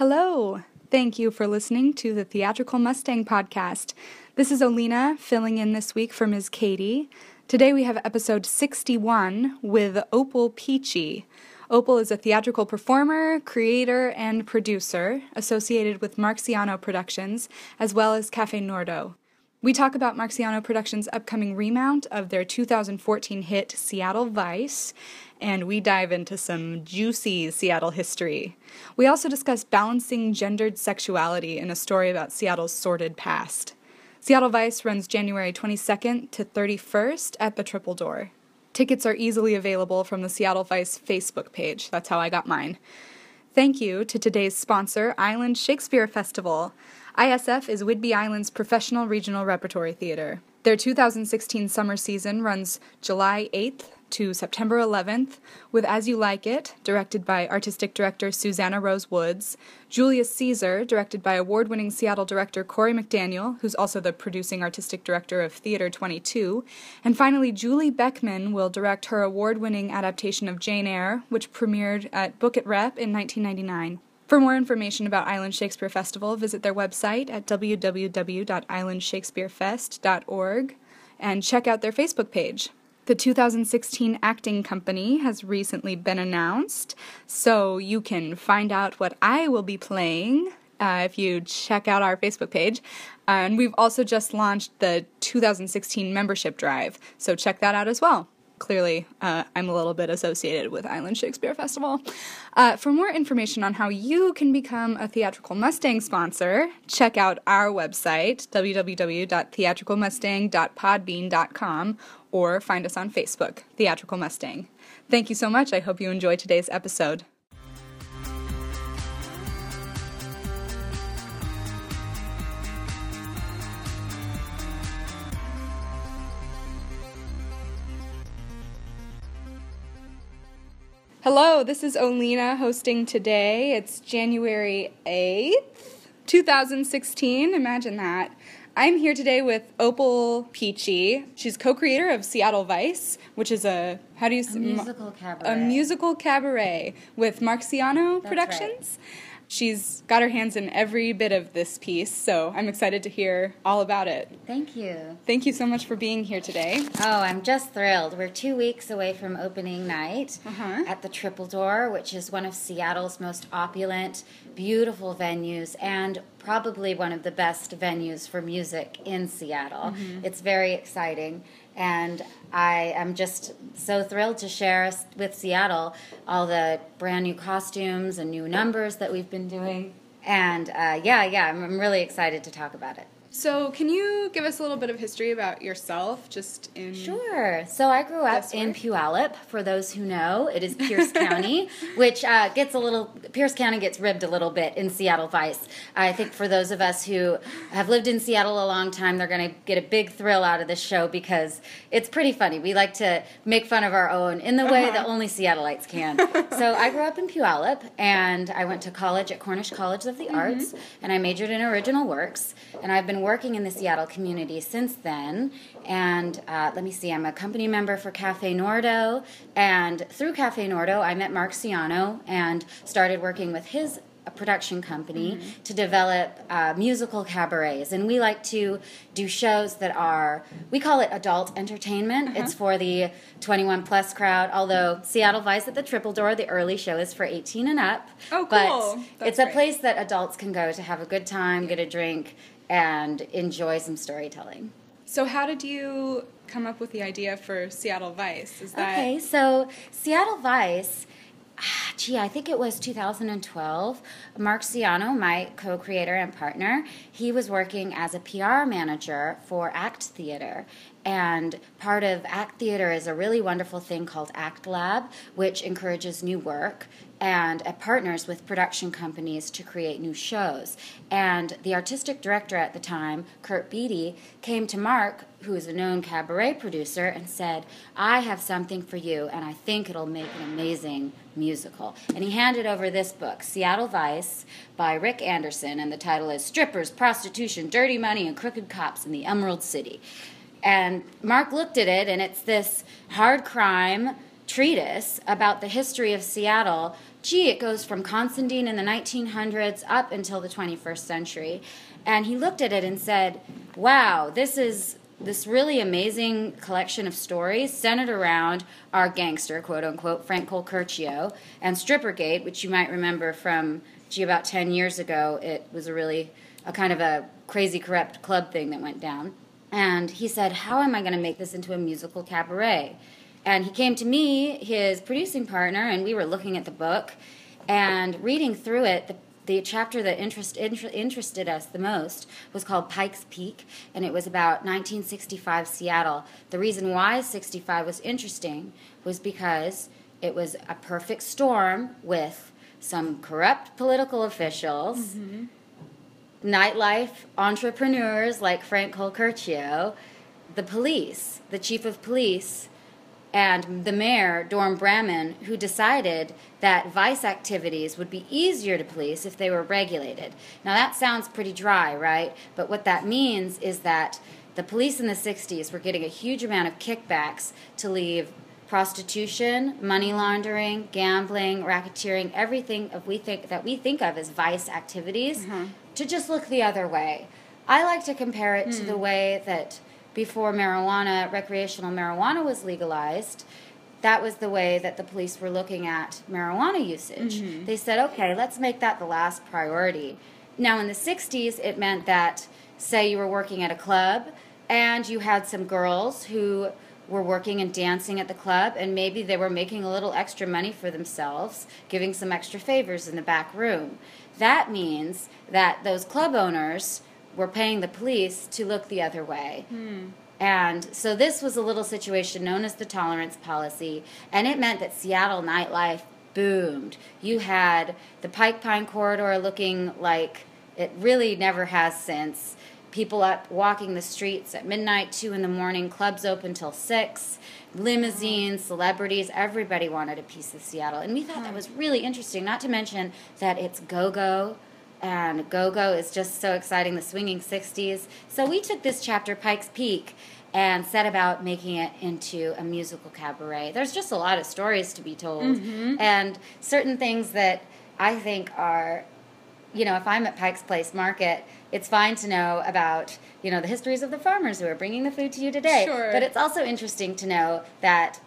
Hello. Thank you for listening to the Theatrical Mustang podcast. This is Olina filling in this week for Ms. Katie. Today we have episode 61 with Opal Peachy. Opal is a theatrical performer, creator, and producer associated with Marciano Productions as well as Cafe Nordo. We talk about Marciano Productions' upcoming remount of their 2014 hit Seattle Vice, and we dive into some juicy Seattle history. We also discuss balancing gendered sexuality in a story about Seattle's sordid past. Seattle Vice runs January 22nd to 31st at the Triple Door. Tickets are easily available from the Seattle Vice Facebook page. That's how I got mine. Thank you to today's sponsor, Island Shakespeare Festival. ISF is Whidbey Island's professional regional repertory theater. Their 2016 summer season runs July 8th to September 11th with As You Like It, directed by artistic director Susanna Rose Woods, Julius Caesar, directed by award winning Seattle director Corey McDaniel, who's also the producing artistic director of Theater 22, and finally Julie Beckman will direct her award winning adaptation of Jane Eyre, which premiered at Book It Rep in 1999. For more information about Island Shakespeare Festival, visit their website at www.islandshakespearefest.org and check out their Facebook page. The 2016 acting company has recently been announced, so you can find out what I will be playing uh, if you check out our Facebook page. and we've also just launched the 2016 membership drive, so check that out as well clearly uh, I'm a little bit associated with Island Shakespeare Festival. Uh, for more information on how you can become a Theatrical Mustang sponsor, check out our website, www.theatricalmustang.podbean.com, or find us on Facebook, Theatrical Mustang. Thank you so much. I hope you enjoy today's episode. Hello, this is Olina hosting today. It's January 8th, 2016. Imagine that. I'm here today with Opal Peachy. She's co-creator of Seattle Vice, which is a how do you a musical cabaret. A musical cabaret with Marciano That's Productions. She's got her hands in every bit of this piece, so I'm excited to hear all about it. Thank you. Thank you so much for being here today. Oh, I'm just thrilled. We're two weeks away from opening night Uh-huh. at the Triple Door, which is one of Seattle's most opulent, beautiful venues and probably one of the best venues for music in Seattle. It's very exciting. And I am just so thrilled to share with Seattle all the brand new costumes and new numbers that we've been doing. And uh, yeah, yeah, I'm, I'm really excited to talk about it. So, can you give us a little bit of history about yourself, just in Sure. So I grew up in? Puyallup. For those who know, it is Pierce County, which uh, gets a little. Pierce County gets ribbed a little bit in Seattle Vice. I think for those of us who have lived in Seattle a long time, they're going to get a big thrill out of this show because it's pretty funny. We like to make fun of our own in the way Uh-huh. that only Seattleites can. so I grew up in Puyallup, and I went to college at Cornish College of the Mm-hmm. Arts, and I majored in original works. And I've been working in the Seattle community since then. And uh, let me see, I'm a company member for Cafe Nordo. And through Cafe Nordo, I met Mark Ciano and started working with his uh, production company to develop uh, musical cabarets. And we like to do shows that are, we call it adult entertainment. It's for the 21 plus crowd, although Seattle Vice at the Triple Door, the early show is for 18 and up. Oh, But cool. That's it's a great. place that adults can go to have a good time, get a drink, and enjoy some storytelling. So, how did you come up with the idea for Seattle Vice? Is that Okay, so Seattle Vice, ah, gee, I think it was 2012. Mark Ciano, my co creator and partner, he was working as a PR manager for Act Theater. And part of Act Theater is a really wonderful thing called Act Lab, which encourages new work and partners with production companies to create new shows. And the artistic director at the time, Kurt Beattie, came to Mark, who is a known cabaret producer, and said, I have something for you, and I think it'll make an amazing musical. And he handed over this book, Seattle Vice, by Rick Anderson, and the title is Strippers, Prostitution, Dirty Money, and Crooked Cops in the Emerald City. And Mark looked at it, and it's this hard crime treatise about the history of Seattle gee, it goes from Constantine in the 1900s up until the 21st century. And he looked at it and said, wow, this is this really amazing collection of stories centered around our gangster, quote unquote, Frank Colacurcio, and Strippergate, which you might remember from, gee, about 10 years ago. It was a really, a kind of a crazy corrupt club thing that went down. And he said, How am I going to make this into a musical cabaret? And he came to me, his producing partner, and we were looking at the book and reading through it. The, the chapter that interest, inter, interested us the most was called Pikes Peak, and it was about 1965 Seattle. The reason why 65 was interesting was because it was a perfect storm with some corrupt political officials. Mm-hmm nightlife entrepreneurs like Frank Colacurcio, the police, the chief of police, and the mayor, Dorm Braman, who decided that vice activities would be easier to police if they were regulated. Now, that sounds pretty dry, right? But what that means is that the police in the 60s were getting a huge amount of kickbacks to leave prostitution, money laundering, gambling, racketeering, everything of we think that we think of as vice activities mm-hmm to just look the other way. I like to compare it mm. to the hmm. way that before marijuana, recreational marijuana was legalized, that was the way that the police were looking at marijuana usage. Mm-hmm. They said, okay, let's make that the last priority. Now, in the 60s, it meant that, say, you were working at a club and you had some girls who were working and dancing at the club, and maybe they were making a little extra money for themselves, giving some extra favors in the back room. That means that those club owners were paying the police to look the other way. Hmm. And so this was a little situation known as the tolerance policy, and it meant that Seattle nightlife boomed. You had the Pike Pine corridor looking like it really never has since. People up walking the streets at midnight, two in the morning, clubs open till six limousines, celebrities, everybody wanted a piece of Seattle. And we thought that was really interesting, not to mention that it's go go. And go go is just so exciting, the swinging 60s. So we took this chapter, Pikes Peak, and set about making it into a musical cabaret. There's just a lot of stories to be told, mm-hmm. and certain things that I think are, you know, if I'm at Pike's Place Market, it's fine to know about you know the histories of the farmers who are bringing the food to you today. Sure. But it's also interesting to know that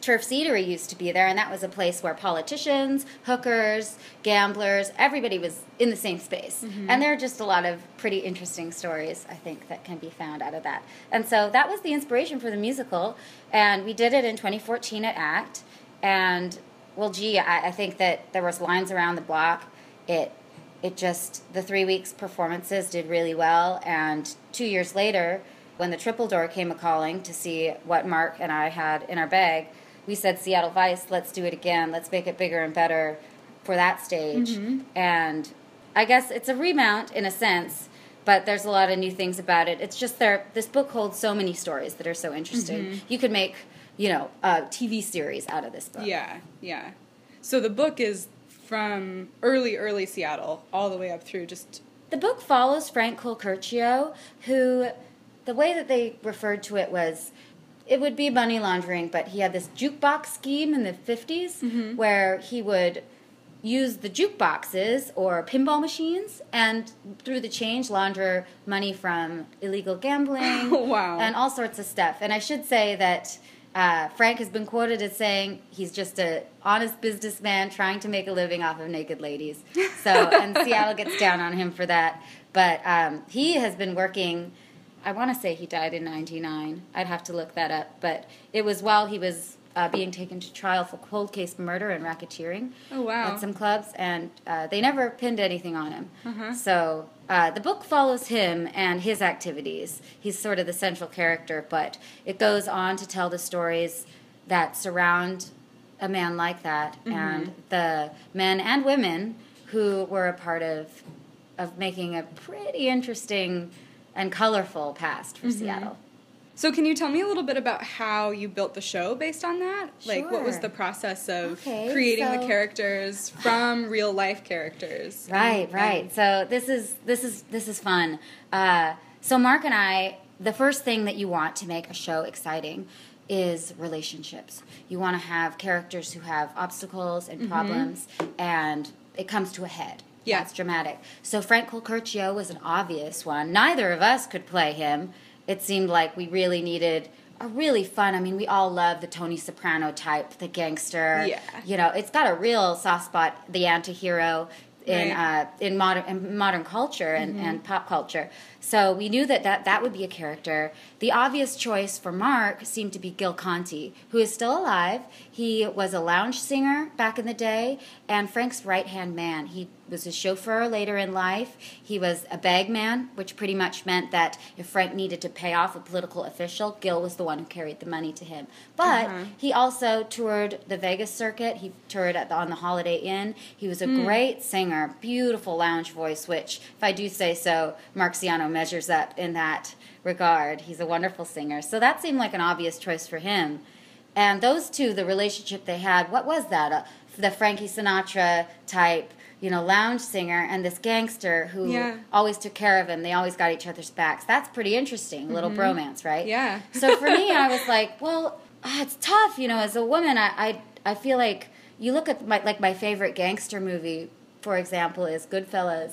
Turf Seedery used to be there, and that was a place where politicians, hookers, gamblers, everybody was in the same space. Mm-hmm. And there are just a lot of pretty interesting stories, I think, that can be found out of that. And so that was the inspiration for the musical, and we did it in 2014 at ACT. And well, gee, I, I think that there was lines around the block. It it just the three weeks performances did really well and two years later when the triple door came a calling to see what mark and i had in our bag we said seattle vice let's do it again let's make it bigger and better for that stage mm-hmm. and i guess it's a remount in a sense but there's a lot of new things about it it's just there this book holds so many stories that are so interesting mm-hmm. you could make you know a tv series out of this book yeah yeah so the book is from early, early Seattle all the way up through just. The book follows Frank Colacurcio, who the way that they referred to it was it would be money laundering, but he had this jukebox scheme in the 50s mm-hmm. where he would use the jukeboxes or pinball machines and through the change launder money from illegal gambling wow. and all sorts of stuff. And I should say that uh, Frank has been quoted as saying he's just a honest businessman trying to make a living off of naked ladies. So, and Seattle gets down on him for that. But um, he has been working. I want to say he died in '99. I'd have to look that up, but it was while he was uh, being taken to trial for cold case murder and racketeering. Oh wow! At some clubs, and uh, they never pinned anything on him. Uh-huh. So uh, the book follows him and his activities. He's sort of the central character, but it goes on to tell the stories that surround a man like that mm-hmm. and the men and women who were a part of of making a pretty interesting and colorful past for mm-hmm. Seattle. So, can you tell me a little bit about how you built the show based on that? Sure. Like, what was the process of okay, creating so the characters from real life characters? Right, right. So this is this is this is fun. Uh, so Mark and I, the first thing that you want to make a show exciting is relationships. You want to have characters who have obstacles Mm-hmm. and problems, and it comes to a head. Yeah. That's dramatic. So Frank Colacurcio was an obvious one. Neither of us could play him. It seemed like we really needed a really fun. I mean, we all love the Tony Soprano type, the gangster. Yeah. You know, it's got a real soft spot, the anti-hero in Right. Mm-hmm. uh, in modern in modern culture and, and pop culture. So we knew that, that that would be a character. The obvious choice for Mark seemed to be Gil Conti, who is still alive. He was a lounge singer back in the day and Frank's right hand man. He was a chauffeur later in life. He was a bagman, which pretty much meant that if Frank needed to pay off a political official, Gil was the one who carried the money to him. But Uh-huh. he also toured the Vegas circuit. He toured at the, on the Holiday Inn. He was a great singer, beautiful lounge voice, which, if I do say so, Marciano measures up in that regard. He's a wonderful singer. So that seemed like an obvious choice for him. And those two, the relationship they had, what was that? Uh, the Frankie Sinatra type, you know, lounge singer and this gangster who Yeah. always took care of him. They always got each other's backs. That's pretty interesting, a little bromance, right? Mm-hmm. Yeah. so for me, I was like, well, ah, it's tough, you know, as a woman, I, I, I feel like you look at my, like my favorite gangster movie, for example, is Goodfellas.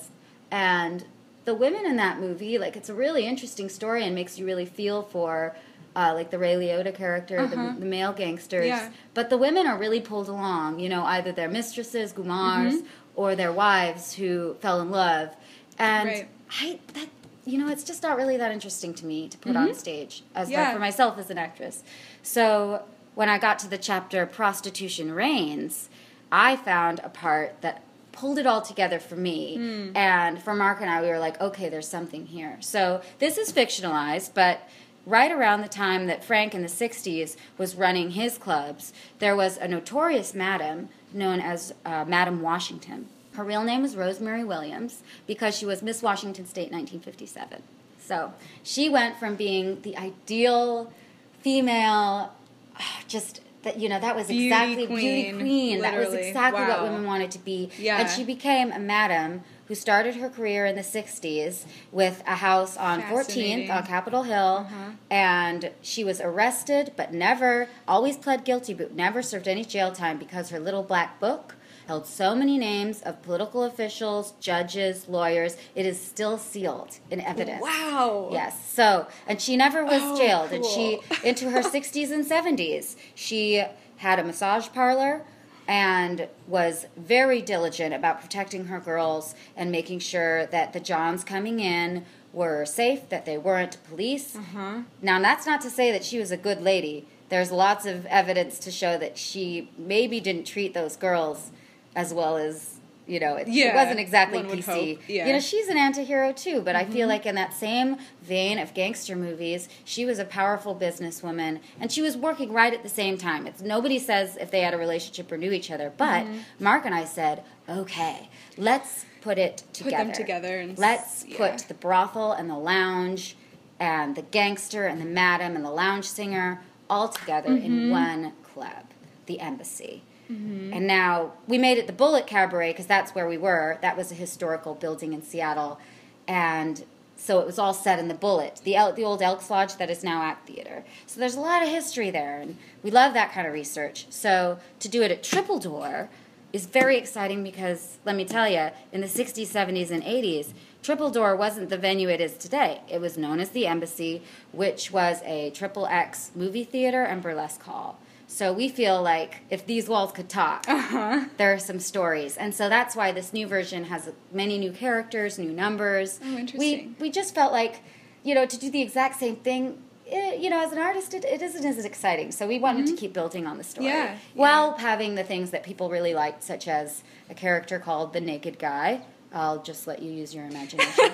And the women in that movie, like, it's a really interesting story and makes you really feel for, uh, like, the Ray Liotta character, Uh-huh. the, the male gangsters. Yeah. But the women are really pulled along, you know, either their mistresses, gumars, Mm-hmm. or their wives who fell in love. And Right. I, that, you know, it's just not really that interesting to me to put on stage as Mm-hmm. Yeah. for myself as an actress. So when I got to the chapter Prostitution Reigns, I found a part that pulled it all together for me. Hmm. And for Mark and I, we were like, okay, there's something here. So this is fictionalized, but right around the time that Frank in the 60s was running his clubs, there was a notorious madam known as uh, Madam Washington. Her real name was Rosemary Williams because she was Miss Washington State 1957. So she went from being the ideal female, just that you know that was Beauty exactly queen, beauty queen. That was literally. exactly what women wanted to be. Yeah. And she became a madam who started her career in the 60s with a house on 14th on Capitol Hill. Uh-huh. And she was arrested, but never, always pled guilty, but never served any jail time because her little black book held so many names of political officials, judges, lawyers. It is still sealed in evidence. Wow. Yes. So, and she never was Oh, jailed. And she, into her 60s and 70s, she had a massage parlor and was very diligent about protecting her girls and making sure that the Johns coming in were safe, that they weren't police. Uh-huh. Now, that's not to say that she was a good lady. There's lots of evidence to show that she maybe didn't treat those girls as well as you know. It, it wasn't exactly PC. yeah. Mm-hmm. You know, she's an anti-hero too, but I feel like in that same vein of gangster movies, she was a powerful businesswoman, and she was working right at the same time. It's nobody says if they had a relationship or knew each other, but Mm-hmm. Mark and I said, okay, let's put it together. Put them together and let's yeah. put the brothel and the lounge and the gangster and the madam and the lounge singer all together Mm-hmm. in one club, the embassy. Mm-hmm. And now we made it the Bullet Cabaret because that's where we were. That was a historical building in Seattle. And so it was all set in the Bullet, the, El- the old Elks Lodge that is now Act Theater. So there's a lot of history there, and we love that kind of research. So to do it at Triple Door is very exciting because, let me tell you, in the 60s, 70s, and 80s, Triple Door wasn't the venue it is today. It was known as the Embassy, which was a triple X movie theater and burlesque hall. So we feel like if these walls could talk, Uh-huh. there are some stories, and so that's why this new version has many new characters, new numbers. Oh, interesting. we we just felt like, you know, to do the exact same thing. eh, you know, as an artist, it, it isn't as exciting. So we wanted to keep building on the story Mm-hmm. Yeah, while having the things that people really liked, such as a character called the Naked Guy. I'll just let you use your imagination.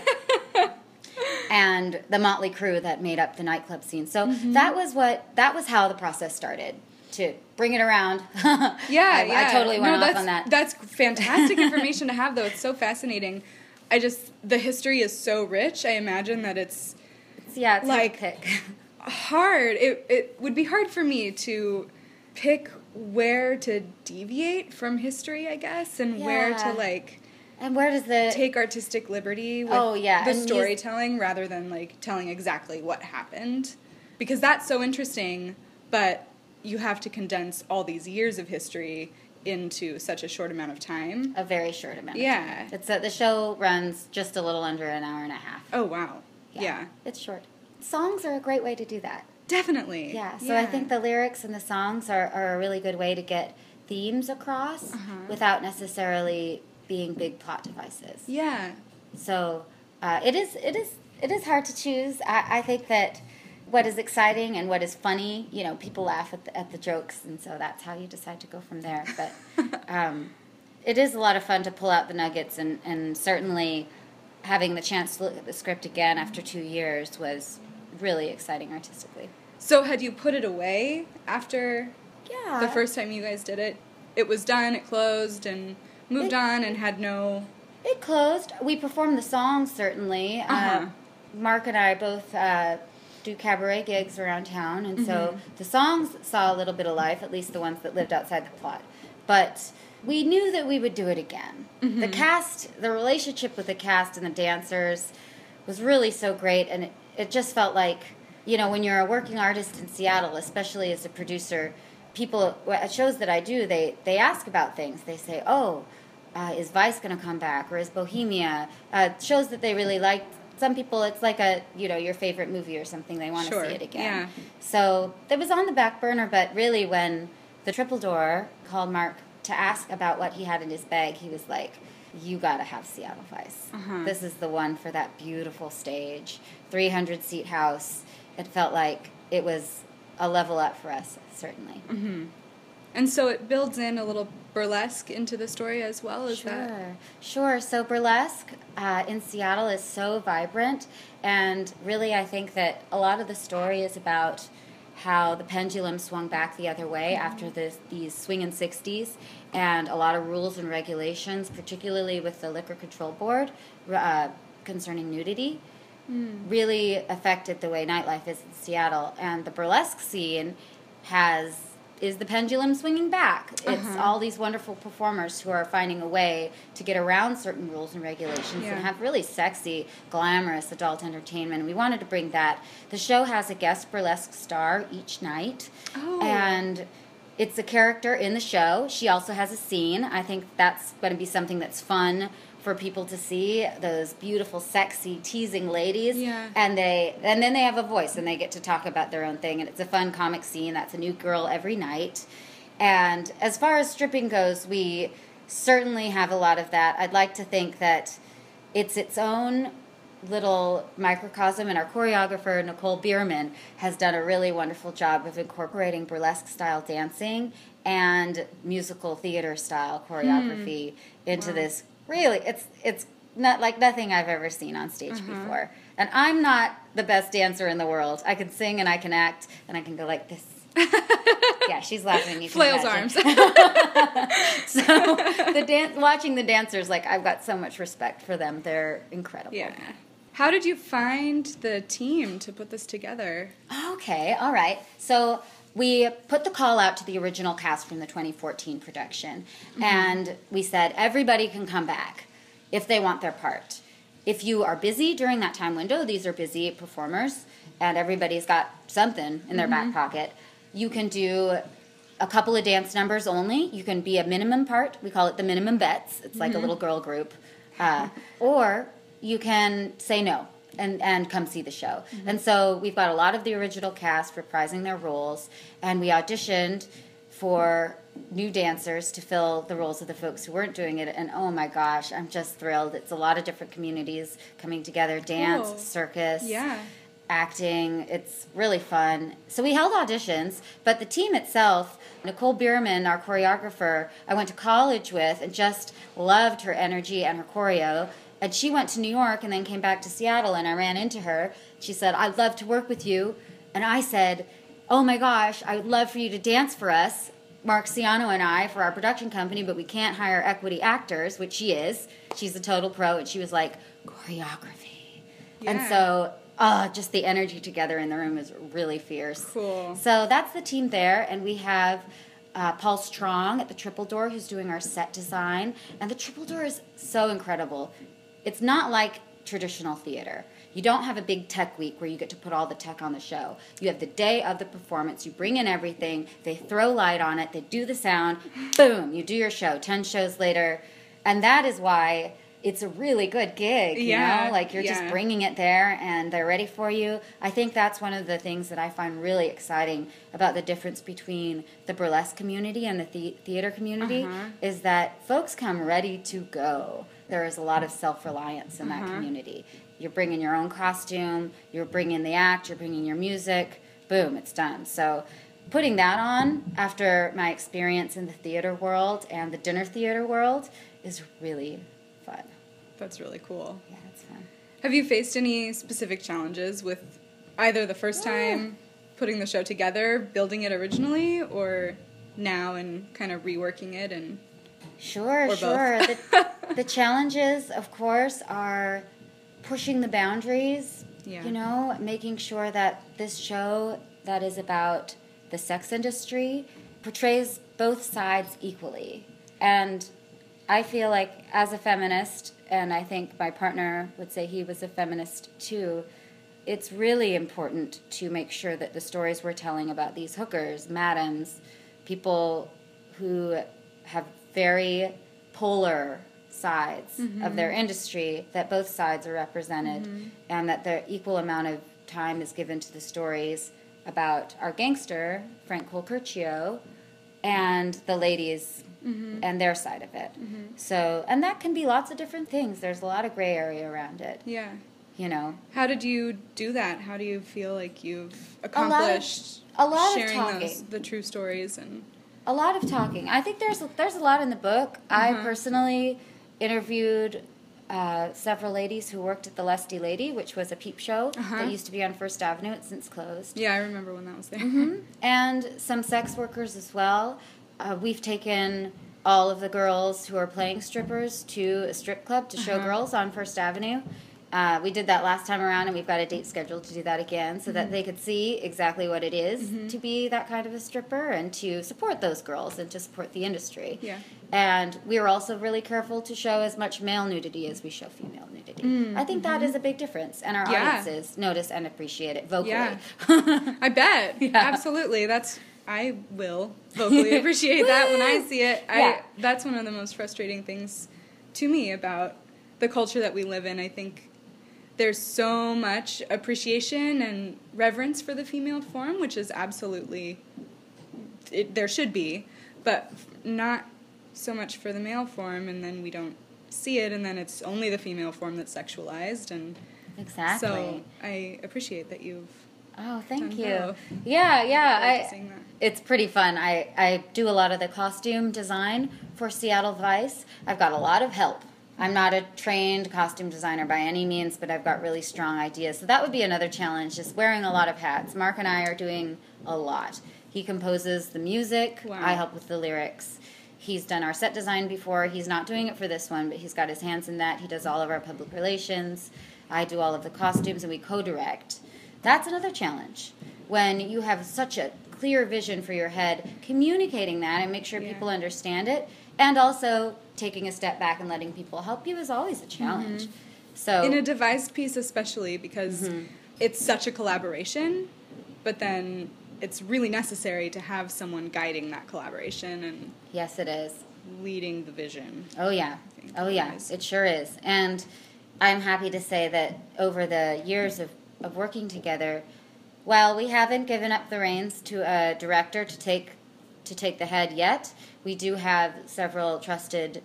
and the motley crew that made up the nightclub scene. So Mm-hmm. that was what that was how the process started to bring it around. Yeah, I, yeah. I totally went no, off on that. That's fantastic information to have, though. It's so fascinating. I just the history is so rich. I imagine that it's yeah, it's like- hard. It it would be hard for me to pick where to deviate from history, I guess, and where to like And where does the take artistic liberty with Oh, yeah, the and storytelling rather than like telling exactly what happened because that's so interesting but you have to condense all these years of history into such a short amount of time. A very short amount. of Yeah. It's that the show runs just a little under an hour and a half. Oh wow. Yeah. It's short. Songs are a great way to do that. Definitely. Yeah. So I think the lyrics and the songs are, are a really good way to get themes across Uh-huh. without necessarily being big plot devices. Yeah. So uh, it is it is it is hard to choose. I, I think that what is exciting and what is funny, you know, people laugh at the, at the jokes, and so that's how you decide to go from there. But um, it is a lot of fun to pull out the nuggets, and, and certainly having the chance to look at the script again after two years was really exciting artistically. So had you put it away after Yeah. the first time you guys did it? It was done, it closed and moved It- on and had no It closed. We performed the songs certainly. Uh-huh. Uh, Mark and I both uh, do cabaret gigs around town, and so the songs saw a little bit of life, at least the ones that lived outside the plot. But we knew that we would do it again. The cast, the relationship with the cast and the dancers was really so great, and it, it just felt like, you know, when you're a working artist in Seattle, especially as a producer, people at shows that I do, they they ask about things. They say, "Oh, uh, is Vice going to come back, or is Bohemia?" Uh, shows that they really liked. Some people, it's like a you know your favorite movie or something. They want to Sure, see it again. yeah. So it was on the back burner, but really, when the Triple Door called Mark to ask about what he had in his bag, he was like, "You got to have Seattle Vice. Uh-huh. This is the one for that beautiful stage, 300 seat house." It felt like it was a level up for us, certainly. And so it builds in a little burlesque into the story as well, as sure, that sure. So burlesque uh, in Seattle is so vibrant, and really, I think that a lot of the story is about how the pendulum swung back the other way after this, these swinging '60s, and a lot of rules and regulations, particularly with the Liquor Control Board uh, concerning nudity. Really affected the way nightlife is in Seattle, and the burlesque scene has is the pendulum swinging back. It's Uh-huh. all these wonderful performers who are finding a way to get around certain rules and regulations Yeah. and have really sexy, glamorous adult entertainment. We wanted to bring that. The show has a guest burlesque star each night. Oh. And it's a character in the show. She also has a scene. I think that's going to be something that's fun for people to see those beautiful sexy teasing ladies. Yeah. and they and then they have a voice and they get to talk about their own thing. And it's a fun comic scene. That's a new girl every night. And as far as stripping goes we certainly have a lot of that. I'd like to think that it's its own little microcosm. And our choreographer nicole bierman has done a really wonderful job of incorporating burlesque style dancing and musical theater style hmm. choreography into this really it's it's not like nothing i've ever seen on stage mm-hmm. before and i'm not the best dancer in the world i can sing and i can act and i can go like this yeah she's laughing you flails arms? so the dan- watching the dancers like i've got so much respect for them they're incredible yeah. How did you find the team to put this together? Okay, all right. So we put the call out to the original cast from the 2014 production, mm-hmm. and we said everybody can come back if they want their part. If you are busy during that time window, these are busy performers, and everybody's got something in their back mm-hmm. pocket. You can do a couple of dance numbers only. You can be a minimum part. We call it the minimum bets. It's like a mm-hmm. little girl group. Uh, or you can say no and, and come see the show. Mm-hmm. And so we've got a lot of the original cast reprising their roles, and we auditioned for new dancers to fill the roles of the folks who weren't doing it. And oh my gosh, I'm just thrilled. It's a lot of different communities coming together dance, Cool. circus Yeah. acting. It's really fun. So we held auditions, but the team itself, Nicole Bierman, our choreographer, I went to college with and just loved her energy and her choreo. And she went to New York and then came back to Seattle, and I ran into her. She said, I'd love to work with you. And I said, Oh my gosh, I would love for you to dance for us. Mark Ciano and I for our production company, but we can't hire equity actors, which she is. She's a total pro, and she was like, choreography. And so, uh, just the energy together in the room is really fierce. Cool. So that's the team there, and we have uh, Paul Strong at the Triple Door who's doing our set design, and the Triple Door is so incredible. It's not like traditional theater. You don't have a big tech week where you get to put all the tech on the show. You have the day of the performance. You bring in everything. They throw light on it. They do the sound. Boom! You do your show. Ten shows later, and that is why it's a really good gig. You Yeah, know, like you're just bringing it there, and they're ready for you. I think that's one of the things that I find really exciting about the difference between the burlesque community and the, the- theater community Uh-huh. is that folks come ready to go. There is a lot of self reliance in that Uh-huh. community. You're bringing your own costume, you're bringing the act, you're bringing your music, boom, it's done. So, putting that on after my experience in the theater world and the dinner theater world is really fun. That's really cool. Yeah, it's fun. Have you faced any specific challenges with either the first time putting the show together, building it originally, or now and kind of reworking it and Sure, Or sure. the, the challenges, of course, are pushing the boundaries. Yeah. You know, making sure that this show that is about the sex industry portrays both sides equally. And I feel like, as a feminist, and I think my partner would say he was a feminist too, it's really important to make sure that the stories we're telling about these hookers, madams, people who have very polar sides of mm-hmm. their industry, that both sides are represented, mm-hmm. and that the equal amount of time is given to the stories about our gangster, Frank Colacurcio, and the ladies mm-hmm. and their side of it. So, and that can be lots of different things. There's a lot of gray area around it, yeah. you know. How did you do that? How do you feel like you've lot of- accomplished a lot of sharing talking. those the true stories and a lot of talking. I think there's there's a lot in the book. I Uh-huh. personally interviewed uh, several ladies who worked at the Lusty Lady, which was a peep show Uh-huh. that used to be on First Avenue. It's since closed. yeah, I remember when that was there. Mm-hmm. And some sex workers as well. Uh, we've taken all of the girls who are playing strippers to a strip club to show Uh-huh. girls on First Avenue. Uh, we did that last time around, and we've got a date scheduled to do that again so Mm-hmm. that they could see exactly what it is to be that kind of a stripper and to support those girls and to support the industry. Yeah. And we were also really careful to show as much male nudity as we show female nudity. I think that is a big difference, and our Mm, Yeah. audiences notice and appreciate it vocally. Yeah. I bet. Yeah. Absolutely. That's I will vocally appreciate that when I see it. I that's one of the most frustrating things to me about the culture that we live in. I think there's so much appreciation and reverence for the female form, which is absolutely it, there should be, but not so much for the male form and then we don't see it and then it's only the female form that's sexualized and exactly. so I appreciate that you've Oh, thank you. both. Yeah, yeah. I, it's pretty fun. I, I do a lot of the costume design for Seattle Vice. I've got a lot of help. I'm not a trained costume designer by any means, but I've got really strong ideas. So that would be another challenge, just wearing a lot of hats. Mark and I are doing a lot. He composes the music, Wow. I help with the lyrics. He's done our set design before. He's not doing it for this one, but he's got his hands in that. He does all of our public relations. I do all of the costumes, and we co direct. That's another challenge. When you have such a clear vision for your head, communicating that and make sure Yeah. people understand it, and also taking a step back and letting people help you is always a challenge. So, in a devised piece especially because Mm-hmm. it's such a collaboration but then it's really necessary to have someone guiding that collaboration and yes, it is. leading the vision Oh yeah. Oh yeah. otherwise- It sure is. And I'm happy to say that over the years of, of working together, while we haven't given up the reins to a director to take to take the head yet, we do have several trusted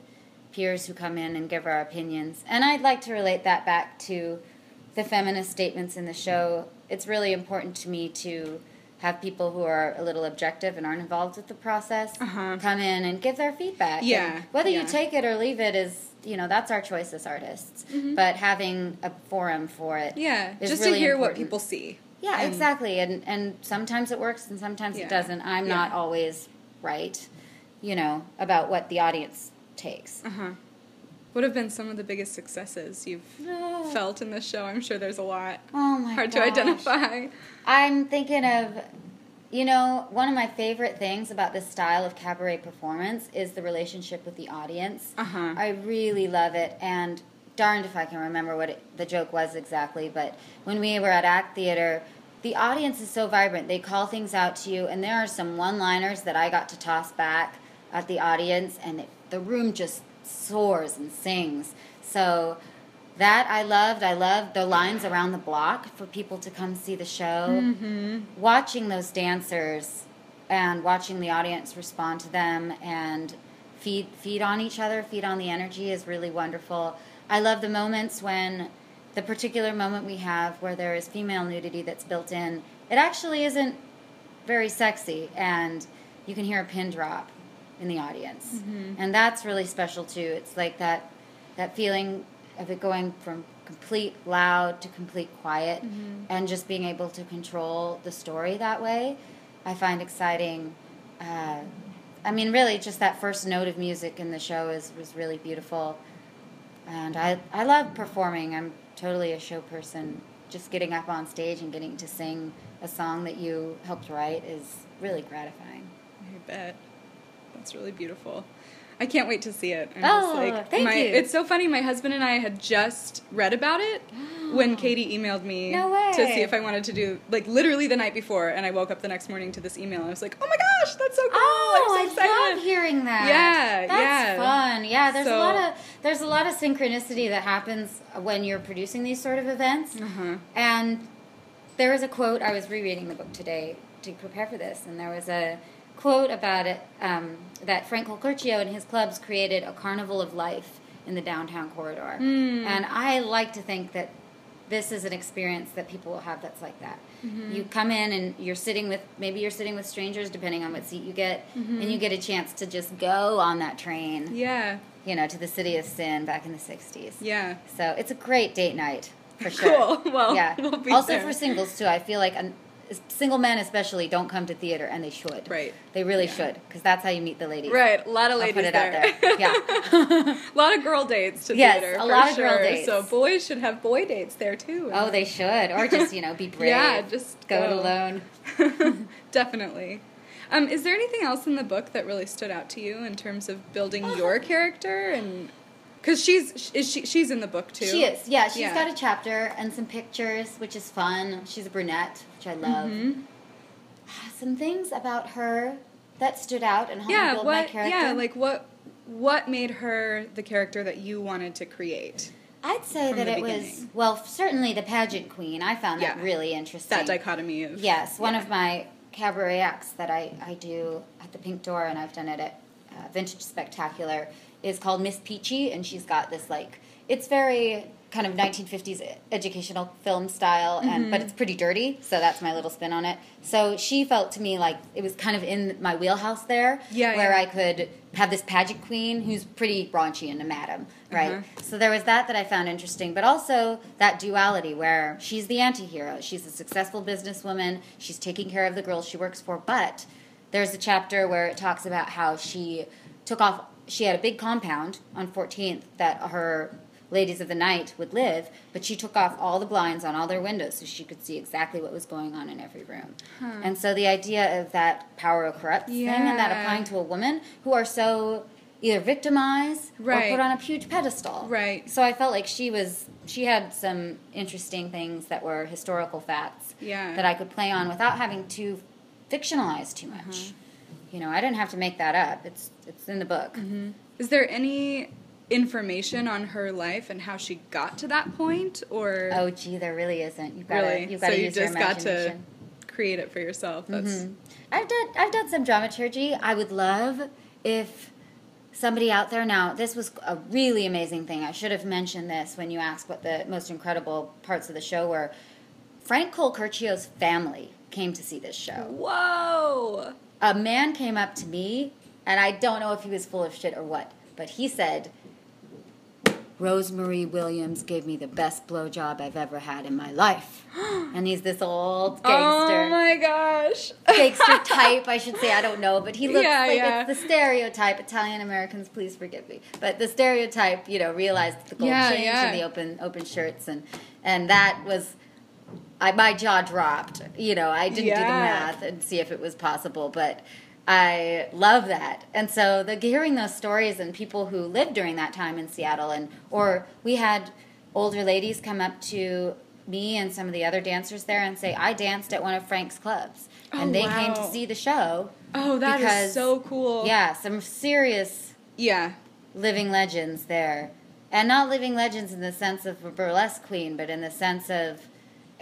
peers who come in and give our opinions. And I'd like to relate that back to the feminist statements in the show. It's really important to me to have people who are a little objective and aren't involved with the process Uh-huh. come in and give their feedback. And Yeah, whether yeah. you take it or leave it is, you know, that's our choice as artists. But having a forum for it Mm-hmm. yeah just really to hear what people see Yeah, And- exactly. And and sometimes it works and sometimes Yeah. it doesn't. I'm Yeah. not always right, you know, about what the audience takes. uh-huh what have been some of the biggest successes you've Oh. felt in this show i'm sure there's a lot Oh my hard gosh. to identify I'm thinking of, you know, one of my favorite things about this style of cabaret performance is the relationship with the audience. Uh-huh. I really love it, and darned if I can remember what it, the joke was exactly, but when we were at Act Theater, the audience is so vibrant. They call things out to you, and there are some one liners that I got to toss back at the audience, and it, the room just soars and sings. So that I loved. I loved the lines around the block for people to come see the show. Mm-hmm. Watching those dancers and watching the audience respond to them and feed feed on each other, feed on the energy is really wonderful. I love the moments when the particular moment we have where there is female nudity that's built in. It actually isn't very sexy and you can hear a pin drop in the audience. Mm-hmm. And that's really special too. It's like that that feeling of it going from complete loud to complete quiet Mm-hmm. and just being able to control the story that way i find exciting uh, i mean really just that first note of music in the show is was really beautiful and i i love performing i'm totally a show person just getting up on stage and getting to sing a song that you helped write is really gratifying I bet. That's really beautiful. I can't wait to see it. I'm Oh, thank my, you. It's so funny. My husband and I had just read about it when Katie emailed me No to see if I wanted to do like literally the night before, and I woke up the next morning to this email. and I was like, "Oh my gosh, that's so cool! Oh, I'm I so excited!" love hearing that. Yeah, that's yeah. fun. Yeah, there's So- a lot of there's a lot of synchronicity that happens when you're producing these sort of events. Uh-huh. And there was a quote I was rereading the book today to prepare for this, and there was a quote about it um, that Frank Colacurcio and his clubs created a carnival of life in the downtown corridor. Hmm. And I like to think that this is an experience that people will have that's like that. Mm-hmm. You come in and you're sitting with maybe you're sitting with strangers depending on what seat you get, and you get a chance to just go on that train, Mm-hmm. Yeah, you know, to the city of sin back in the '60s. yeah. So it's a great date night for sure. Cool. Well, yeah. we'll also there. for singles too. I feel like an, single men especially don't come to theater, and they should. Right. They really Yeah. should because that's how you meet the ladies. Right, a lot of I'll ladies put it there. out there. Yeah. a lot of girl dates to Yes, theater. a for lot of sure. girl dates. So boys should have boy dates there too. oh, they should, or just you know be brave. Yeah, just go, it alone. Definitely. Um, is there anything else in the book that really stood out to you in terms of building your character and because she's is she she's in the book too? She is. Yeah, she's Yeah. got a chapter and some pictures, which is fun. She's a brunette, which I love. Mhm. Some things about her that stood out and helped Yeah. build my What? character. Yeah. Like what? What made her the character that you wanted to create? I'd say that it was well, certainly the pageant queen. I found that Yeah. really interesting. That dichotomy of Yes, one yeah. of my cabaret acts that I, I do at the Pink Door, and I've done it at uh, Vintage Spectacular, is called Miss Peachy, and she's got this like it's very kind of 1950s e- educational film style, and Mm-hmm. but it's pretty dirty, so that's my little spin on it. So she felt to me like it was kind of in my wheelhouse there, Yeah, where yeah. I could have this pageant queen who's pretty raunchy and a madam, right? Uh-huh. So there was that that I found interesting, but also that duality where she's the anti-hero. She's a successful businesswoman. She's taking care of the girls she works for, but there's a chapter where it talks about how she took off she had a big compound on 14th that her ladies of the night would live, but she took off all the blinds on all their windows so she could see exactly what was going on in every room. And so the idea of that power corrupts thing and that applying to a woman who are so either victimized Right. or put on a huge pedestal. Right. So I felt like she was she had some interesting things that were historical facts Yeah. that I could play on without having to fictionalize too much. Uh-huh. You know, I didn't have to make that up. It's it's in the book. Mm-hmm. Is there any information on her life and how she got to that point, or Oh, gee, there really isn't. You've got to really? you've got so to you use just your got to create it for yourself. That's Mhm. I've done I've done some dramaturgy. I would love if somebody out there now. This was a really amazing thing. I should have mentioned this when you asked what the most incredible parts of the show were. Frank Colacurcio's family came to see this show. Whoa! A man came up to me, and I don't know if he was full of shit or what, but he said, Rosemary Williams gave me the best blowjob I've ever had in my life. and he's this old gangster. Oh my gosh! gangster type, I should say. I don't know, but he looks Yeah, like yeah. it's the stereotype. Italian Americans, please forgive me, but the stereotype, you know, realized the gold Yeah, chains and the open open shirts, and and that was. I, my jaw dropped. You know, I didn't do the math and see if it was possible, but I love that. And so the hearing those stories and people who lived during that time in Seattle and or we had older ladies come up to me and some of the other dancers there and say, I danced at one of Frank's clubs. Oh, and they came to see the show. Oh, that is because- so cool. Yeah, some serious Yeah. living legends there. And not living legends in the sense of a burlesque queen, but in the sense of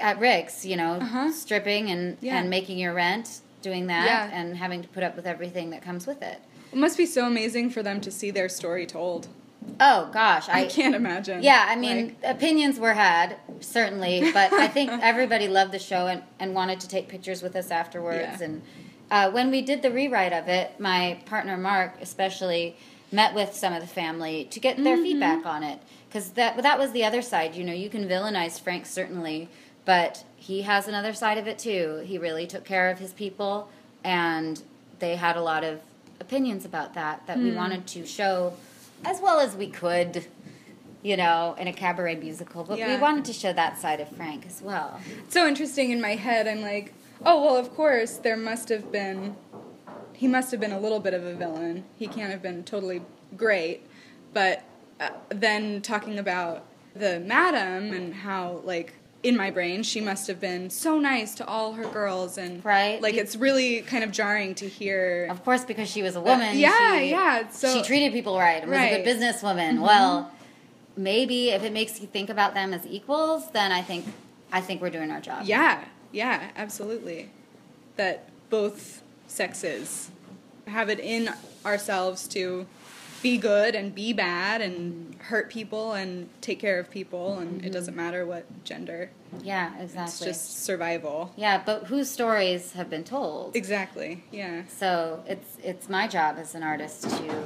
at Rick's, you know, Uh-huh. stripping and, Yeah. and making your rent, doing that, Yeah. and having to put up with everything that comes with it. It must be so amazing for them to see their story told. Oh gosh, I, I, can't imagine. yeah, I mean, opinions were had certainly, but I think everybody loved the show and, and wanted to take pictures with us afterwards. Yeah. And uh, when we did the rewrite of it, my partner Mark especially met with some of the family to get their Mm-hmm. feedback on it because that that was the other side. You know, you can villainize Frank certainly, but he has another side of it too. He really took care of his people, and they had a lot of opinions about that that Hmm. we wanted to show as well as we could you know, in a cabaret musical, but we wanted to show that side of Frank as well. It's so interesting in my head. I'm like, oh well, of course there must have been. He must have been a little bit of a villain. He can't have been totally great. But uh, then talking about the madam and how like in my brain she must have been so nice to all her girls and Right. like it's really kind of jarring to hear. Of course, because she was a woman. yeah, she, yeah, so- she treated people right and was a good businesswoman. Mm-hmm. Well, maybe if it makes you think about them as equals, then I think I think we're doing our job. Yeah, yeah, absolutely. That both sexes have it in ourselves to be good and be bad and hurt people and take care of people, and it mm-hmm. doesn't matter what gender. Yeah, exactly. It's just survival. yeah, but whose stories have been told? Exactly, yeah. So it's it's my job as an artist to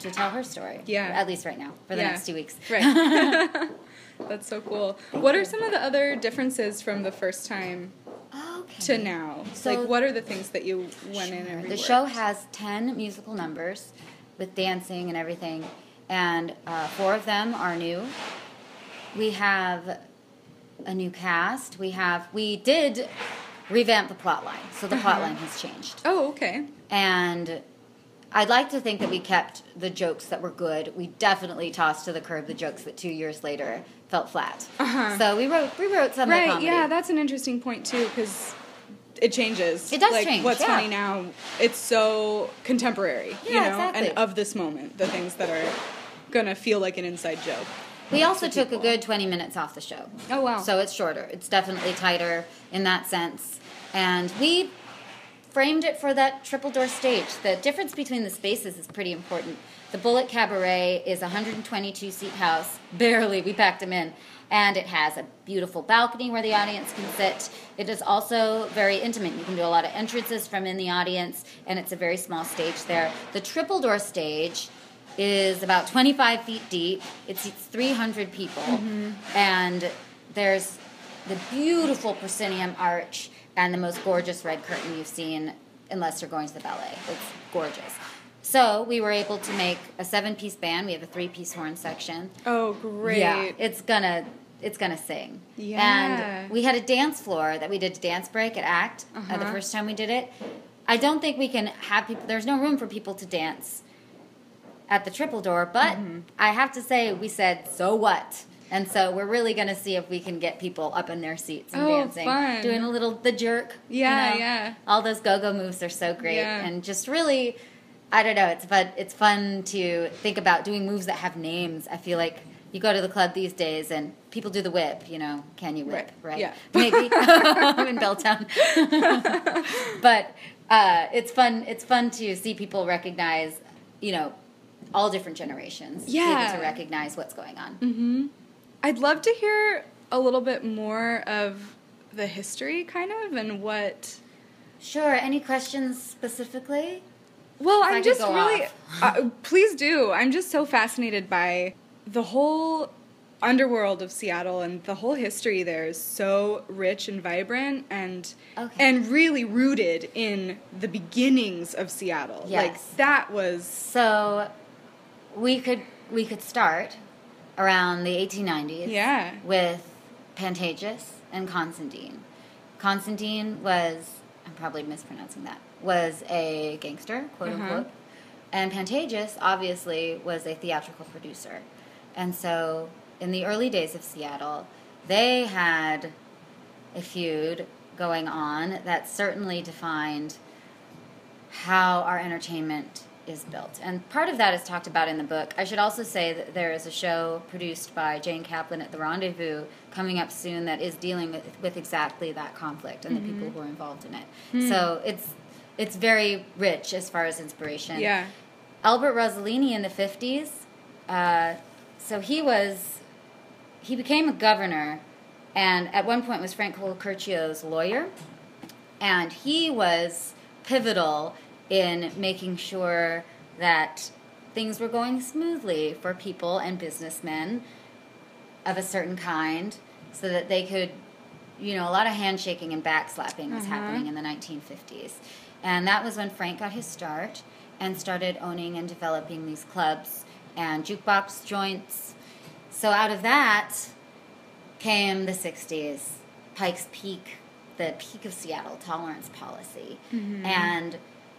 to tell her story. Yeah. At least right now, for the Yeah. next two weeks. Right. That's so cool. What are some of the other differences from the first time Okay. to now? So- like, what are the things that you went in Sure. and The show has 10 musical numbers with dancing and everything, and uh, four of them are new. We have a new cast. We have, we did revamp the plot line, so the plot line has changed. Oh, okay. And I'd like to think that we kept the jokes that were good. We definitely tossed to the curb the jokes that two years later felt flat. Uh-huh. So we wrote, rewrote some of the Right, yeah, that's an interesting point too, because it changes. It does like, change, What's yeah. funny now? It's so contemporary, you know, exactly. and of this moment, the things that are gonna feel like an inside joke. We also to took a good 20 minutes off the show. Oh, wow. So it's shorter. It's definitely tighter in that sense. And we framed it for that triple door stage. The difference between the spaces is pretty important. The Bullitt Cabaret is a 122 seat house. Barely, we packed them in. And it has a beautiful balcony where the audience can sit. It is also very intimate. You can do a lot of entrances from in the audience, and it's a very small stage there. The triple door stage is about 25 feet deep. It seats 300 people. Mm-hmm. And there's the beautiful proscenium arch and the most gorgeous red curtain you've seen, unless you're going to the ballet. It's gorgeous. So we were able to make a seven piece band. We have a three piece horn section. Oh, great. Yeah, it's gonna it's gonna sing. Yeah. And we had a dance floor that we did a dance break at Act uh, the Uh-huh. first time we did it. I don't think we can have people. There's no room for people to dance at the triple door, but Mm-hmm. I have to say we said so what. And so we're really going to see if we can get people up in their seats and Oh, dancing, fun. doing a little the jerk. you Yeah, know? yeah. All those go-go moves are so great, Yeah. and just really, I don't know. It's fun. It's fun to think about doing moves that have names. I feel like you go to the club these days and people do the whip. You know, can you whip? Right, Right? yeah. Maybe I'm in Belltown. but uh, it's fun. It's fun to see people recognize. You know, all different generations. Yeah. to recognize what's going on. Mm-hmm. I'd love to hear a little bit more of the history, kind of, and what. Sure. Any questions specifically? Well, I'm just really. Uh, please do. I'm just so fascinated by the whole underworld of Seattle and the whole history there is so rich and vibrant and Okay. and really rooted in the beginnings of Seattle. Yes. Like that was So we could we could start around the 1890s. Yeah. With Pantages and Constantine. Constantine was I'm probably mispronouncing that. Was a gangster, quote Uh-huh. unquote, and Pantages obviously was a theatrical producer. And so in the early days of Seattle, they had a feud going on that certainly defined how our entertainment is built. And part of that is talked about in the book. I should also say that there is a show produced by Jane Kaplan at the Rendezvous coming up soon that is dealing with, with exactly that conflict and the people who are involved in it. So it's it's very rich as far as inspiration. Yeah. Albert Rosellini in the 50s. Uh, so he was, he became a governor, and at one point was Frank Colacurcio's lawyer, and he was pivotal in making sure that things were going smoothly for people and businessmen of a certain kind, so that they could, you know, a lot of handshaking and backslapping was happening in the 1950s, and that was when Frank got his start and started owning and developing these clubs and jukebox joints. So out of that came the 60s, Pikes Peak, the peak of Seattle tolerance policy. And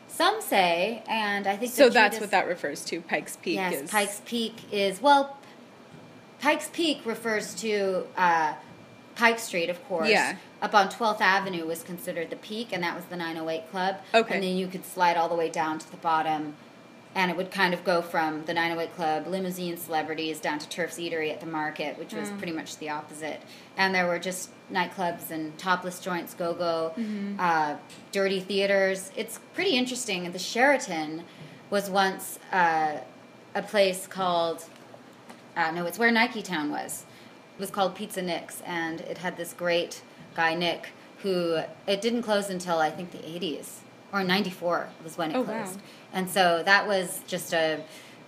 some say, and I think So that's what that refers to. Pikes Peak yes, is Pikes Peak is well. Pikes Peak refers to uh, Pike Street, of course. Yeah. Up on 12th Avenue was considered the peak, and that was the 908 Club. Okay. And then you could slide all the way down to the bottom, and it would kind of go from the 908 Club, limousine celebrities, down to Turf's Eatery at the market, which was pretty much the opposite. And there were just nightclubs and topless joints, go go, uh, dirty theaters. It's pretty interesting. The Sheraton was once uh, a place called uh, no, it's where Nike Town was. It was called Pizza Nick's, and it had this great guy Nick who it didn't close until I think the 80s or 94 was when it Oh, wow. closed. And so that was just a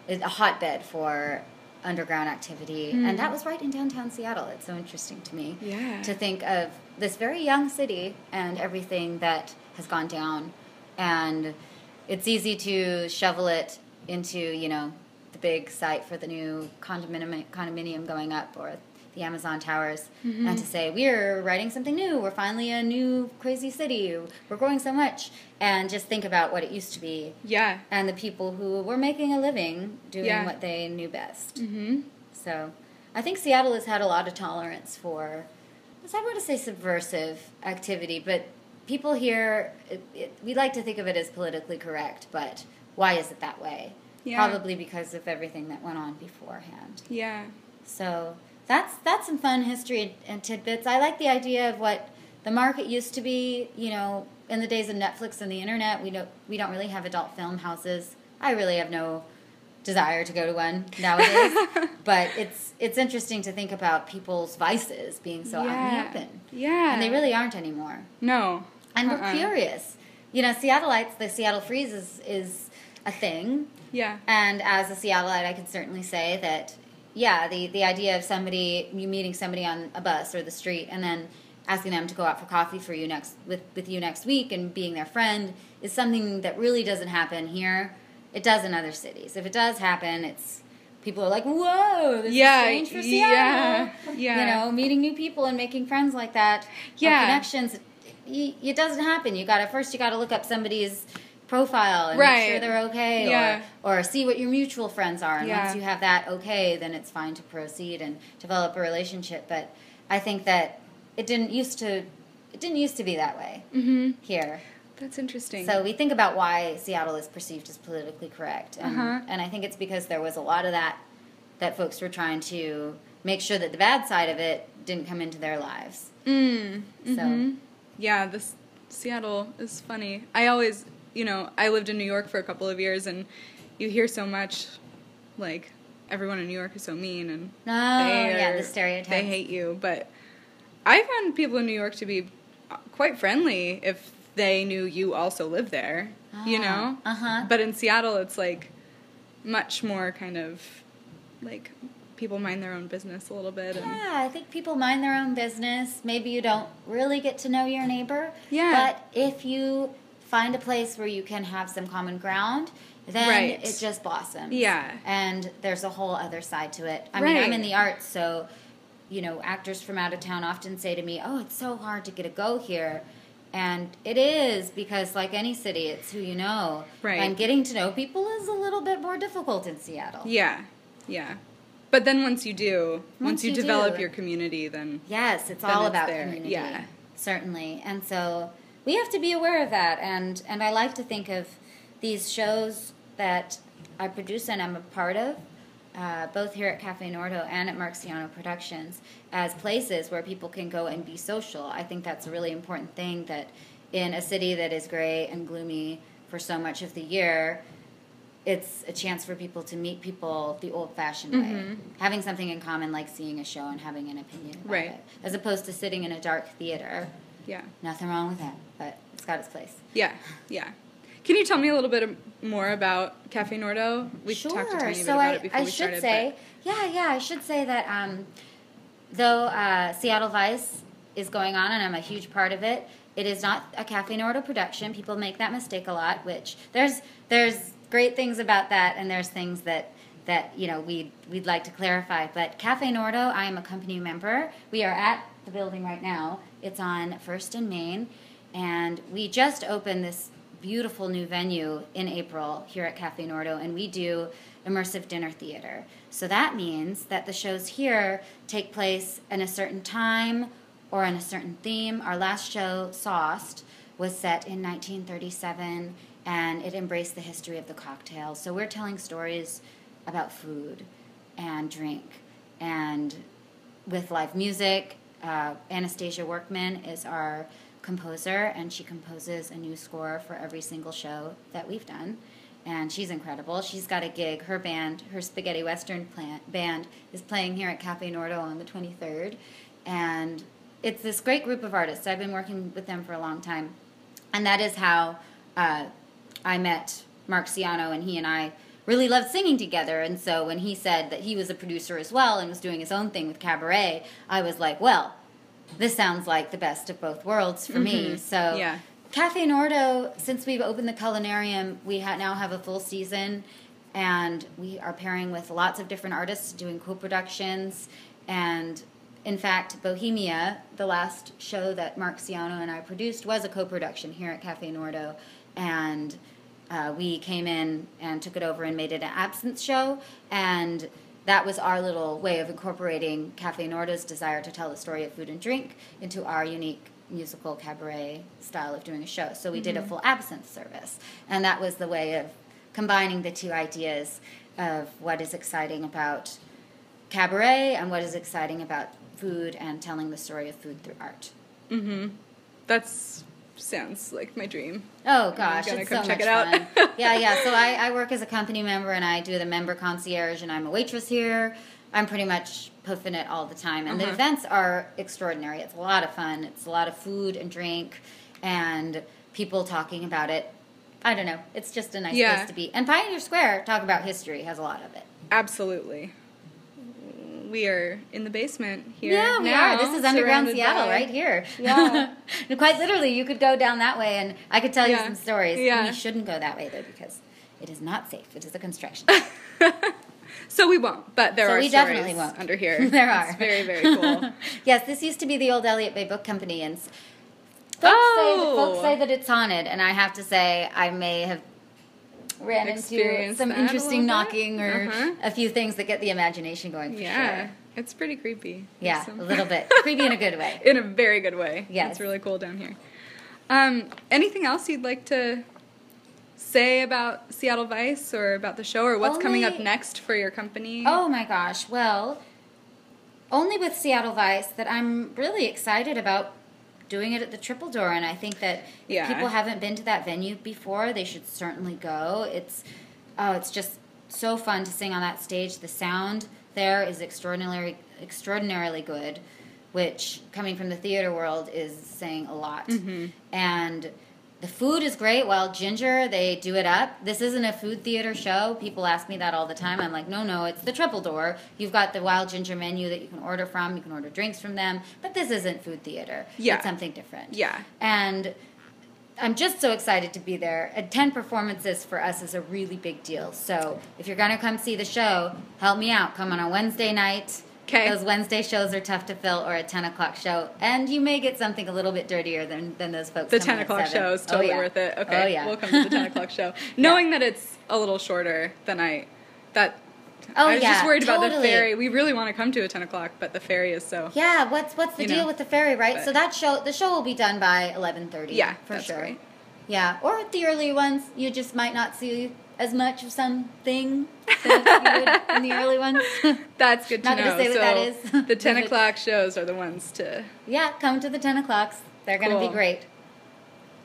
a hotbed for underground activity, hmm. and that was right in downtown Seattle. It's so interesting to me Yeah. to think of this very young city and everything that has gone down, and it's easy to shovel it into you know the big site for the new condominium condominium going up or the Amazon towers, and to say we're writing something new. We're finally a new crazy city. We're growing so much, and just think about what it used to be yeah. and the people who were making a living doing Yeah. what they knew best. Mm-hmm. So I think Seattle has had a lot of tolerance for, I want to say subversive activity, but people here, it, it, we like to think of it as politically correct, but why is it that way? Yeah. Probably because of everything that went on beforehand. Yeah. So that's that's some fun history and tidbits. I like the idea of what the market used to be. You know, in the days of Netflix and the internet, we don't we don't really have adult film houses. I really have no desire to go to one nowadays. but it's it's interesting to think about people's vices being so out in Yeah. the open, Yeah. and they really aren't anymore. No. And we're Uh-uh. curious. You know, Seattleites, the Seattle Freeze is is a thing. Yeah. And as a Seattleite, I can certainly say that, yeah, the, the idea of somebody, you meeting somebody on a bus or the street and then asking them to go out for coffee for you next with, with you next week and being their friend is something that really doesn't happen here. It does in other cities. If it does happen, it's people are like, "Whoa, this Yeah, is strange for yeah, Seattle." yeah. You know, meeting new people and making friends like that. Yeah. connections. y- It doesn't happen. You got to first. You got to look up somebody's profile and make sure they're okay, Yeah. or or see what your mutual friends are. And Yeah. once you have that okay, then it's fine to proceed and develop a relationship. But I think that it didn't used to it didn't used to be that way Mm-hmm. here. That's interesting. So we think about why Seattle is perceived as politically correct, and, Uh-huh. and I think it's because there was a lot of that that folks were trying to make sure that the bad side of it didn't come into their lives. Mm. So mhm. Yeah, this Seattle is funny. I always, you know, I lived in New York for a couple of years, and you hear so much, like everyone in New York is so mean, and no, they Oh, yeah, the stereotypes. They hate you, but I found people in New York to be uh, quite friendly if they knew you also live there. you know. Uh huh. But in Seattle, it's like much more kind of like people mind their own business a little bit. And, Yeah, I think people mind their own business. Maybe you don't really get to know your neighbor. Yeah. But if you find a place where you can have some common ground, then Right. it just blossoms. Yeah. And there's a whole other side to it. I mean, I'm in the arts, so, you know, actors from out of town often say to me, oh, it's so hard to get a go here. And it is because, like any city, it's who you know. Right. And getting to know people is a little bit more difficult in Seattle. Yeah, yeah. But then once you do, once, Once you, you develop do. your community, then Yes, it's Then all it's about there, community. yeah. Certainly. And so we have to be aware of that and and I like to think of these shows that I produce and I'm a part of, uh, both here at Cafe Nordo and at Marciano Productions, as places where people can go and be social. I think that's a really important thing that in a city that is gray and gloomy for so much of the year, it's a chance for people to meet people the old fashioned way. Mm-hmm. Having something in common like seeing a show and having an opinion about Right. it. As opposed to sitting in a dark theater. Yeah, Nothing wrong with that, but it's got its place. yeah, yeah. Can you tell me a little bit more about Cafe Nordo? We sure. talked a tiny bit about I, it before I we should started. say, yeah, yeah, I should say that um, though uh, Seattle Vice is going on and I'm a huge part of it, it is not a Cafe Nordo production. People make that mistake a lot, which there's there's great things about that, and there's things that that you know we we'd like to clarify. But Cafe Nordo, I am a company member. We are at the building right now. It's on First and Main, and we just opened this beautiful new venue in April here at Cafe Nordo, and we do immersive dinner theater. So that means that the shows here take place in a certain time or in a certain theme. Our last show, Sauced, was set in 1937 and it embraced the history of the cocktail. So we're telling stories about food and drink and with live music. Uh, Anastasia Workman is our composer, and she composes a new score for every single show that we've done. And she's incredible. She's got a gig. Her band, her Spaghetti Western plant, band, is playing here at Cafe Nordo on the 23rd. And it's this great group of artists. I've been working with them for a long time. And that is how uh, I met Mark Siano, and he and I really loved singing together. And so when he said that he was a producer as well and was doing his own thing with Cabaret, I was like, well, this sounds like the best of both worlds for me. Mm-hmm. So Yeah. Cafe Nordo, since we've opened the culinarium, we ha- now have a full season, and we are pairing with lots of different artists doing co-productions. And in fact, Bohemia, the last show that Mark Siano and I produced, was a co-production here at Cafe Nordo, and uh, we came in and took it over and made it an absinthe show, and that was our little way of incorporating Cafe Nordo's desire to tell the story of food and drink into our unique musical cabaret style of doing a show. So we did a full absinthe service, and that was the way of combining the two ideas of what is exciting about cabaret and what is exciting about food and telling the story of food through art. That's sounds like my dream. Oh gosh, gonna it's come so check much it out. fun. yeah, yeah. So I, I work as a company member and I do the member concierge and I'm a waitress here. I'm pretty much puffing it all the time. And the Uh-huh. events are extraordinary. It's a lot of fun. It's a lot of food and drink and people talking about it. I don't know. It's just a nice Yeah. place to be. And Pioneer Square, talk about history, has a lot of it. Absolutely. We are in the basement here. Yeah, we now, are. This is underground Seattle, by- right here. Yeah. Quite literally, you could go down that way, and I could tell you some stories. Yeah. You shouldn't go that way though, because it is not safe. It is a construction. So we won't, but there So are we stories definitely won't. under here. There are. It's very, very cool. yes, this used to be the old Elliott Bay Book Company, and folks, Oh. that, folks say that it's haunted, and I have to say I may have ran into some interesting bit? knocking or Uh-huh. a few things that get the imagination going. For yeah, sure. it's pretty creepy. yeah, a little bit creepy in a good way. in a very good way. Yeah, it's really cool down here. Um, anything else you'd like to say about Seattle Vice or about the show or what's coming up next for your company? Oh my gosh. Well, only with Seattle Vice that I'm really excited about doing it at the Triple Door and I think that Yeah. if people haven't been to that venue before, they should certainly go. It's oh, it's just so fun to sing on that stage. The sound there is extraordinarily extraordinarily good, which coming from the theater world is saying a lot. Mm-hmm. And the food is great. Wild Ginger, they do it up. This isn't a food theater show. People ask me that all the time. I'm like, no, no, it's the Triple Door. You've got the Wild Ginger menu that you can order from. You can order drinks from them. But this isn't food theater. Yeah. It's something different. Yeah. And I'm just so excited to be there. And 10 performances for us is a really big deal. So if you're going to come see the show, help me out. Come on a Wednesday night. 'Kay. Those Wednesday shows are tough to fill, or a ten o'clock show, and you may get something a little bit dirtier than, than those folks. The 10 o'clock 7. show is Oh, totally yeah. worth it. Okay, Oh yeah. we'll come to the 10 o'clock show. Knowing that it's a little shorter than I, that, Oh, I was just yeah, worried about the ferry. We really want to come to a 10 o'clock, but the ferry is so. Yeah, what's what's the deal know, with the ferry, right? but- so that show the show will be done by eleven thirty. Yeah, for that's sure. great. Yeah, or the early ones, you just might not see as much of something that in the early ones. That's good to Not know. gonna say what so that is. the 10 o'clock shows are the ones to. yeah, come to the ten o'clocks. They're going to be great.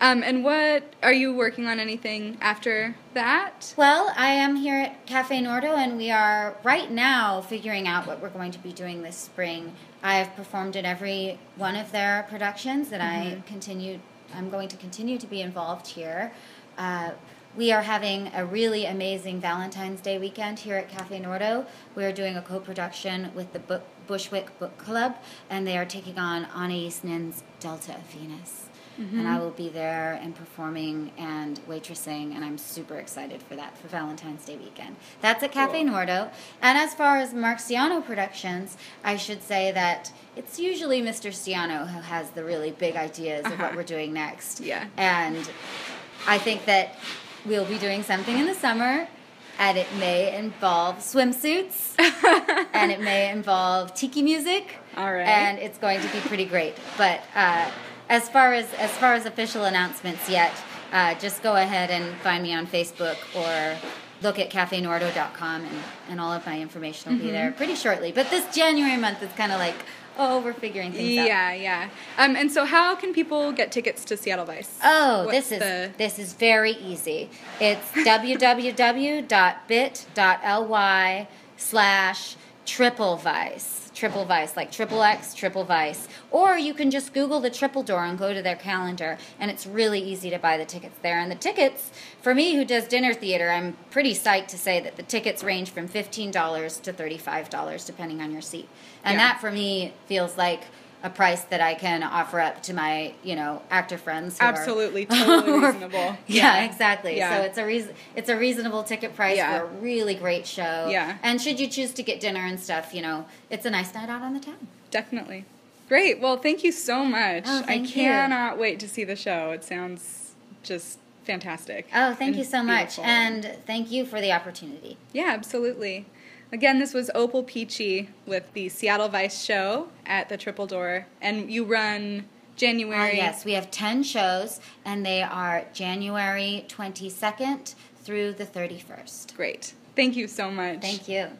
Um, and what are you working on anything after that? Well, I am here at Cafe Nordo, and we are right now figuring out what we're going to be doing this spring. I have performed in every one of their productions, and I continue. I'm going to continue to be involved here. Uh, we are having a really amazing Valentine's Day weekend here at Cafe Nordo. We are doing a co-production with the Book, Bushwick Book Club, and they are taking on Anaïs Nin's Delta of Venus. And I will be there and performing and waitressing, and I'm super excited for that for Valentine's Day weekend. That's at Cafe Cool. Nordo. And as far as Marciano Productions, I should say that it's usually Mr. Siano who has the really big ideas of what Uh-huh. we're doing next. Yeah. And I think that we'll be doing something in the summer, and it may involve swimsuits, and it may involve tiki music. All right. And it's going to be pretty great. But uh, as far as as far as official announcements yet, uh, just go ahead and find me on Facebook or look at cafenordo.com and, and all of my information will be there Mm-hmm. pretty shortly. But this January month is kind of like, oh, we're figuring things out. Yeah, yeah. Um, and so, how can people get tickets to Seattle Vice? Oh, What's this is the- this is very easy. It's www.bit.ly slash triple vice. Triple vice, like triple X, triple vice. Or you can just Google the triple door and go to their calendar, and it's really easy to buy the tickets there. And the tickets, for me who does dinner theater, I'm pretty psyched to say that the tickets range from $15 to $35, depending on your seat. And Yeah. that for me feels like a price that I can offer up to my, you know, actor friends. Who are- Absolutely, totally reasonable. yeah, exactly. Yeah. So it's a reason it's a reasonable ticket price Yeah. for a really great show. Yeah. And should you choose to get dinner and stuff, you know, it's a nice night out on the town. Definitely. Great. Well, thank you so much. Oh, I thank you. cannot wait to see the show. It sounds just fantastic. Oh, thank you so much. beautiful. And thank you for the opportunity. Yeah, absolutely. Again, this was Opal Peachey with the Seattle Vice show at the Triple Door, and you run January. Ah, yes, we have 10 shows, and they are January 22nd through the 31st. Great. Thank you so much. Thank you.